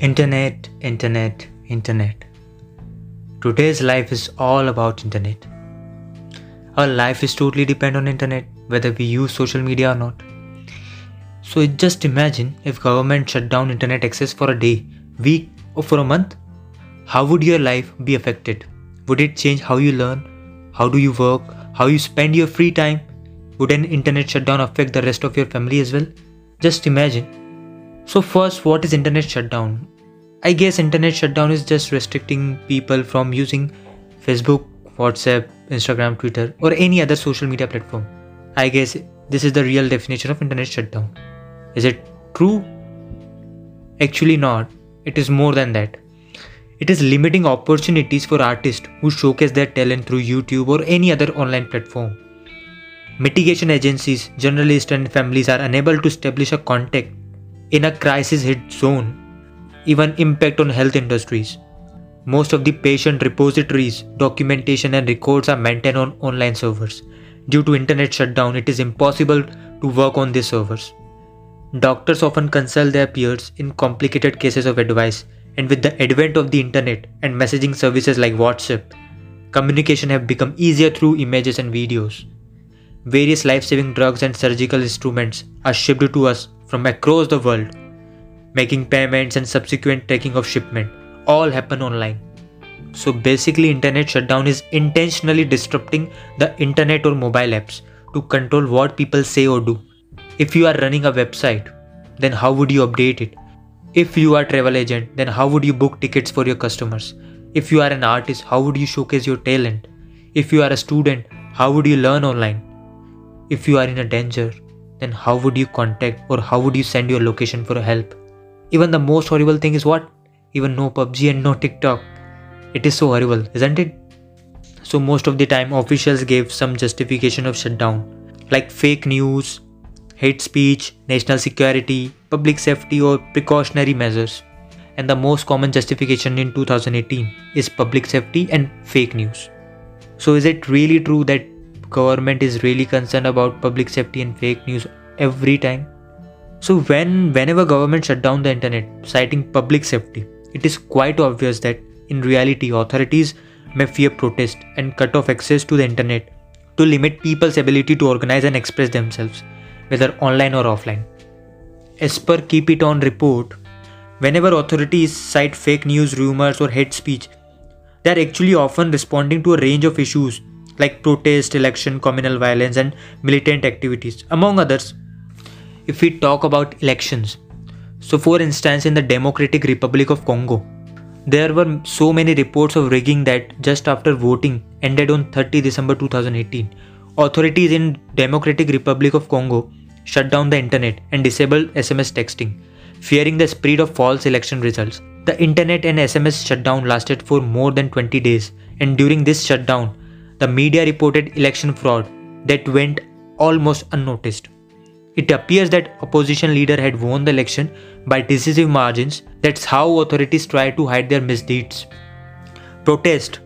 Internet, internet, internet. Today's life is all about internet. Our life is totally dependent on internet, whether we use social media or not. So just imagine if government shut down internet access for a day, week, or for a month. How would your life be affected? Would it change how you learn? How do you work? How you spend your free time? Would an internet shutdown affect the rest of your family as well? Just imagine so first, what is internet shutdown? I guess internet shutdown is just restricting people from using Facebook, WhatsApp, Instagram, Twitter, or any other social media platform. I guess this is the real definition of internet shutdown. Is it true? Actually, not. It is more than that. It is limiting opportunities for artists who showcase their talent through YouTube or any other online platform. Mitigation agencies, journalists, and families are unable to establish a contact in a crisis hit zone, even impact on health industries. Most of the patient repositories, documentation and records are maintained on online servers. Due to internet shutdown, it is impossible to work on these servers. Doctors often consult their peers in complicated cases of advice, and with the advent of the internet and messaging services like WhatsApp, communication have become easier through images and videos. Various life-saving drugs and surgical instruments are shipped to us from across the world. Making payments and subsequent tracking of shipment all happen online. So basically internet shutdown is intentionally disrupting the internet or mobile apps to control what people say or do. If you are running a website, then how would you update it? If you are a travel agent, then how would you book tickets for your customers? If you are an artist, how would you showcase your talent? If you are a student, how would you learn online? If you are in a danger, then how would you contact or how would you send your location for help? Even the most horrible thing is what? Even no PUBG and no TikTok. It is so horrible, isn't it? So most of the time officials gave some justification of shutdown like fake news, hate speech, national security, public safety or precautionary measures. And the most common justification in 2018 is public safety and fake news. So is it really true that government is really concerned about public safety and fake news every time so when whenever government shut down the internet citing public safety it is quite obvious that in reality authorities may fear protest and cut off access to the internet to limit people's ability to organize and express themselves whether online or offline as per keep it on report whenever authorities cite fake news rumors or hate speech they are actually often responding to a range of issues like protest, election, communal violence, and militant activities, among others. If we talk about elections, so for instance, in the Democratic Republic of Congo, there were so many reports of rigging that just after voting ended on 30 December 2018, authorities in Democratic Republic of Congo shut down the internet and disabled SMS texting, fearing the spread of false election results. The internet and SMS shutdown lasted for more than 20 days, and during this shutdown, the media reported election fraud that went almost unnoticed. It appears that opposition leader had won the election by decisive margins. That's how authorities try to hide their misdeeds. Protest.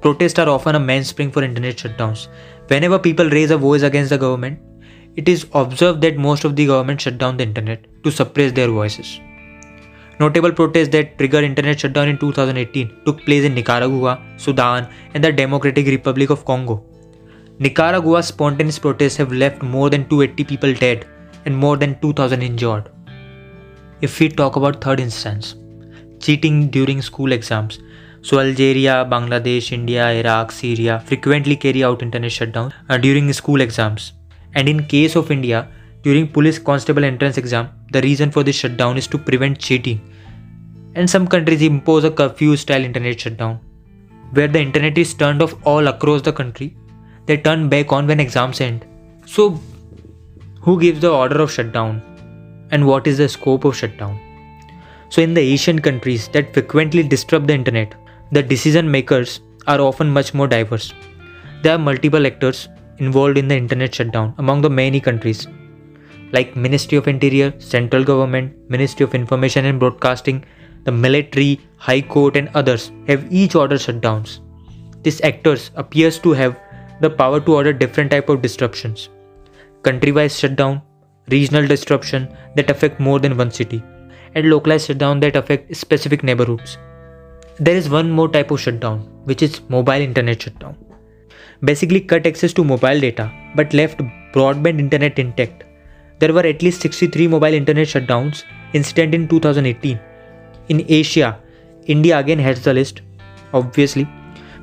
Protests are often a mainspring for internet shutdowns. Whenever people raise a voice against the government, it is observed that most of the government shut down the internet to suppress their voices. Notable protests that triggered internet shutdown in 2018 took place in Nicaragua, Sudan, and the Democratic Republic of Congo. Nicaragua's spontaneous protests have left more than 280 people dead and more than 2000 injured. If we talk about third instance, cheating during school exams, so Algeria, Bangladesh, India, Iraq, Syria frequently carry out internet shutdown uh, during school exams. And in case of India, during police constable entrance exam, the reason for this shutdown is to prevent cheating. And some countries impose a curfew style internet shutdown, where the internet is turned off all across the country. They turn back on when exams end. So, who gives the order of shutdown? And what is the scope of shutdown? So, in the Asian countries that frequently disrupt the internet, the decision makers are often much more diverse. There are multiple actors involved in the internet shutdown among the many countries like Ministry of Interior, Central Government, Ministry of Information and Broadcasting, the military, High Court and others have each ordered shutdowns. These actors appears to have the power to order different type of disruptions. Country-wise shutdown, regional disruption that affect more than one city, and localized shutdown that affect specific neighborhoods. There is one more type of shutdown, which is mobile internet shutdown. Basically, cut access to mobile data but left broadband internet intact. There were at least 63 mobile internet shutdowns incident in 2018. In Asia, India again heads the list, obviously,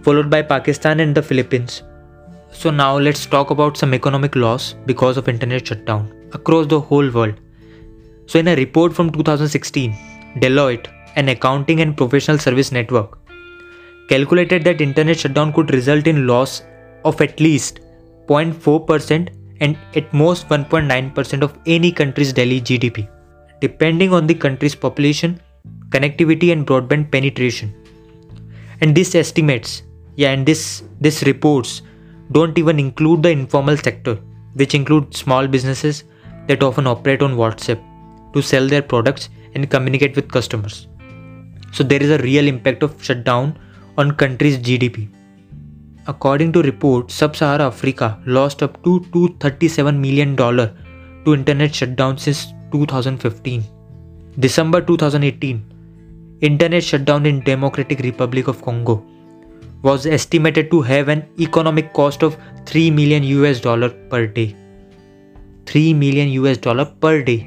followed by Pakistan and the Philippines. So now let's talk about some economic loss because of internet shutdown across the whole world. So in a report from 2016, Deloitte, an accounting and professional service network, calculated that internet shutdown could result in loss of at least 0.4% and at most 1.9% of any country's daily GDP, depending on the country's population, connectivity and broadband penetration. And this estimates, yeah, and this this reports don't even include the informal sector, which includes small businesses that often operate on WhatsApp to sell their products and communicate with customers. So there is a real impact of shutdown on country's GDP. According to report, Sub-Sahara Africa lost up to 237 million dollar to internet shutdown since 2015. December 2018, internet shutdown in Democratic Republic of Congo was estimated to have an economic cost of 3 million US dollar per day. 3 million US dollar per day.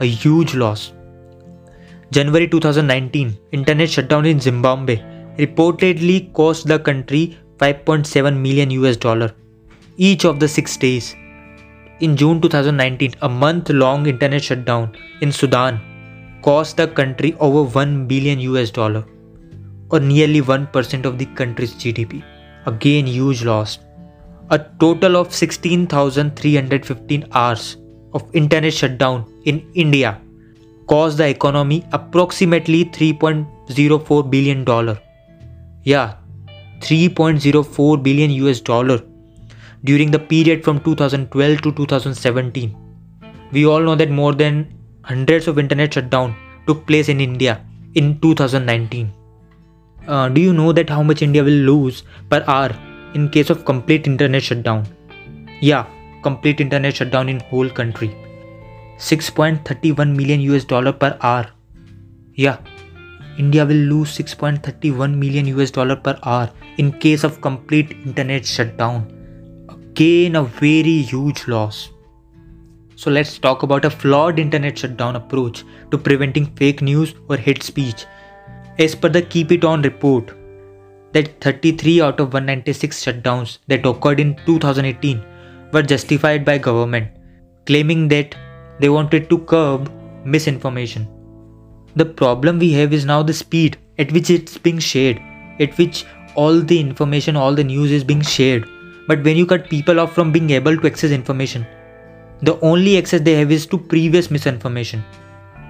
A huge loss. January 2019, internet shutdown in Zimbabwe reportedly cost the country 5.7 million US dollar each of the 6 days. In June 2019, a month long internet shutdown in Sudan cost the country over 1 billion US dollar or nearly 1% of the country's GDP. Again, huge loss. A total of 16,315 hours of internet shutdown in India cost the economy approximately 3.04 billion dollar. Yeah, 3.04 billion US dollar during the period from 2012 to 2017. We all know that more than hundreds of internet shutdown took place in India in 2019. Uh, do you know that how much India will lose per hour in case of complete internet shutdown? Yeah, complete internet shutdown in whole country. 6.31 million US dollar per hour. Yeah, India will lose 6.31 million US dollar per hour in case of complete internet shutdown. Again, a very huge loss. So let's talk about a flawed internet shutdown approach to preventing fake news or hate speech as per the Keep It On report, that 33 out of 196 shutdowns that occurred in 2018 were justified by government, claiming that they wanted to curb misinformation. The problem we have is now the speed at which it's being shared, at which all the information, all the news is being shared. But when you cut people off from being able to access information, the only access they have is to previous misinformation.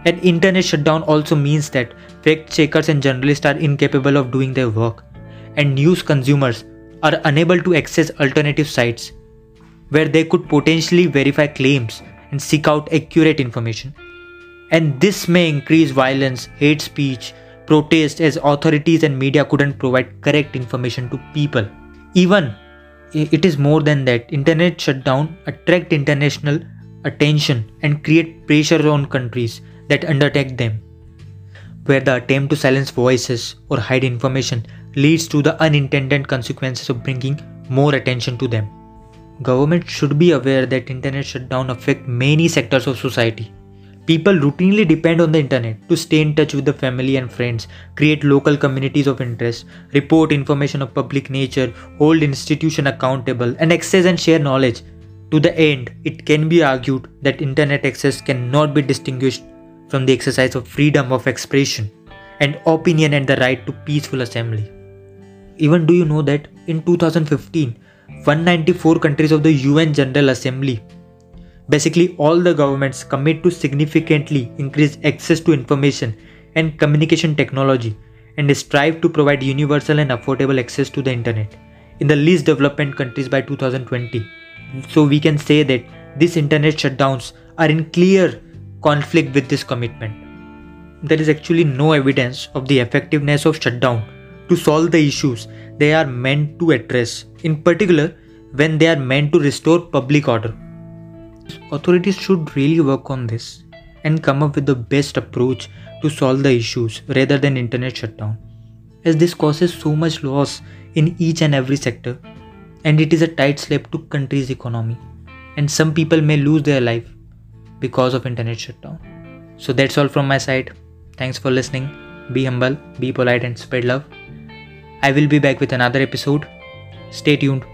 An internet shutdown also means that fact checkers and journalists are incapable of doing their work, and news consumers are unable to access alternative sites where they could potentially verify claims and seek out accurate information. And this may increase violence, hate speech, protest as authorities and media couldn't provide correct information to people. Even it is more than that, internet shutdown attract international attention and create pressure on countries that undertake them, where the attempt to silence voices or hide information leads to the unintended consequences of bringing more attention to them. Government should be aware that internet shutdown affect many sectors of society. People routinely depend on the internet to stay in touch with the family and friends, create local communities of interest, report information of public nature, hold institution accountable, and access and share knowledge. To the end, it can be argued that internet access cannot be distinguished from the exercise of freedom of expression and opinion and the right to peaceful assembly. Even do you know that in 2015, 194 countries of the UN General Assembly, basically all the governments commit to significantly increase access to information and communication technology and strive to provide universal and affordable access to the internet in the least developed countries by 2020. So we can say that these internet shutdowns are in clear conflict with this commitment. There is actually no evidence of the effectiveness of shutdown to solve the issues they are meant to address, in particular when they are meant to restore public order. Authorities should really work on this. and come up with the best approach to solve the issues rather than internet shutdown as this causes so much loss in each and every sector and it is a tight slap to country's economy and some people may lose their life because of internet shutdown. So that's all from my side. Thanks for listening. Be humble be polite and spread love. I will be back with another episode. Stay tuned